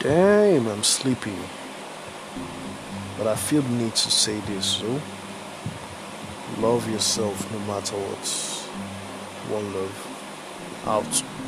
Damn, I'm sleepy. But I feel the need to say this, so love yourself no matter what. One love. Out.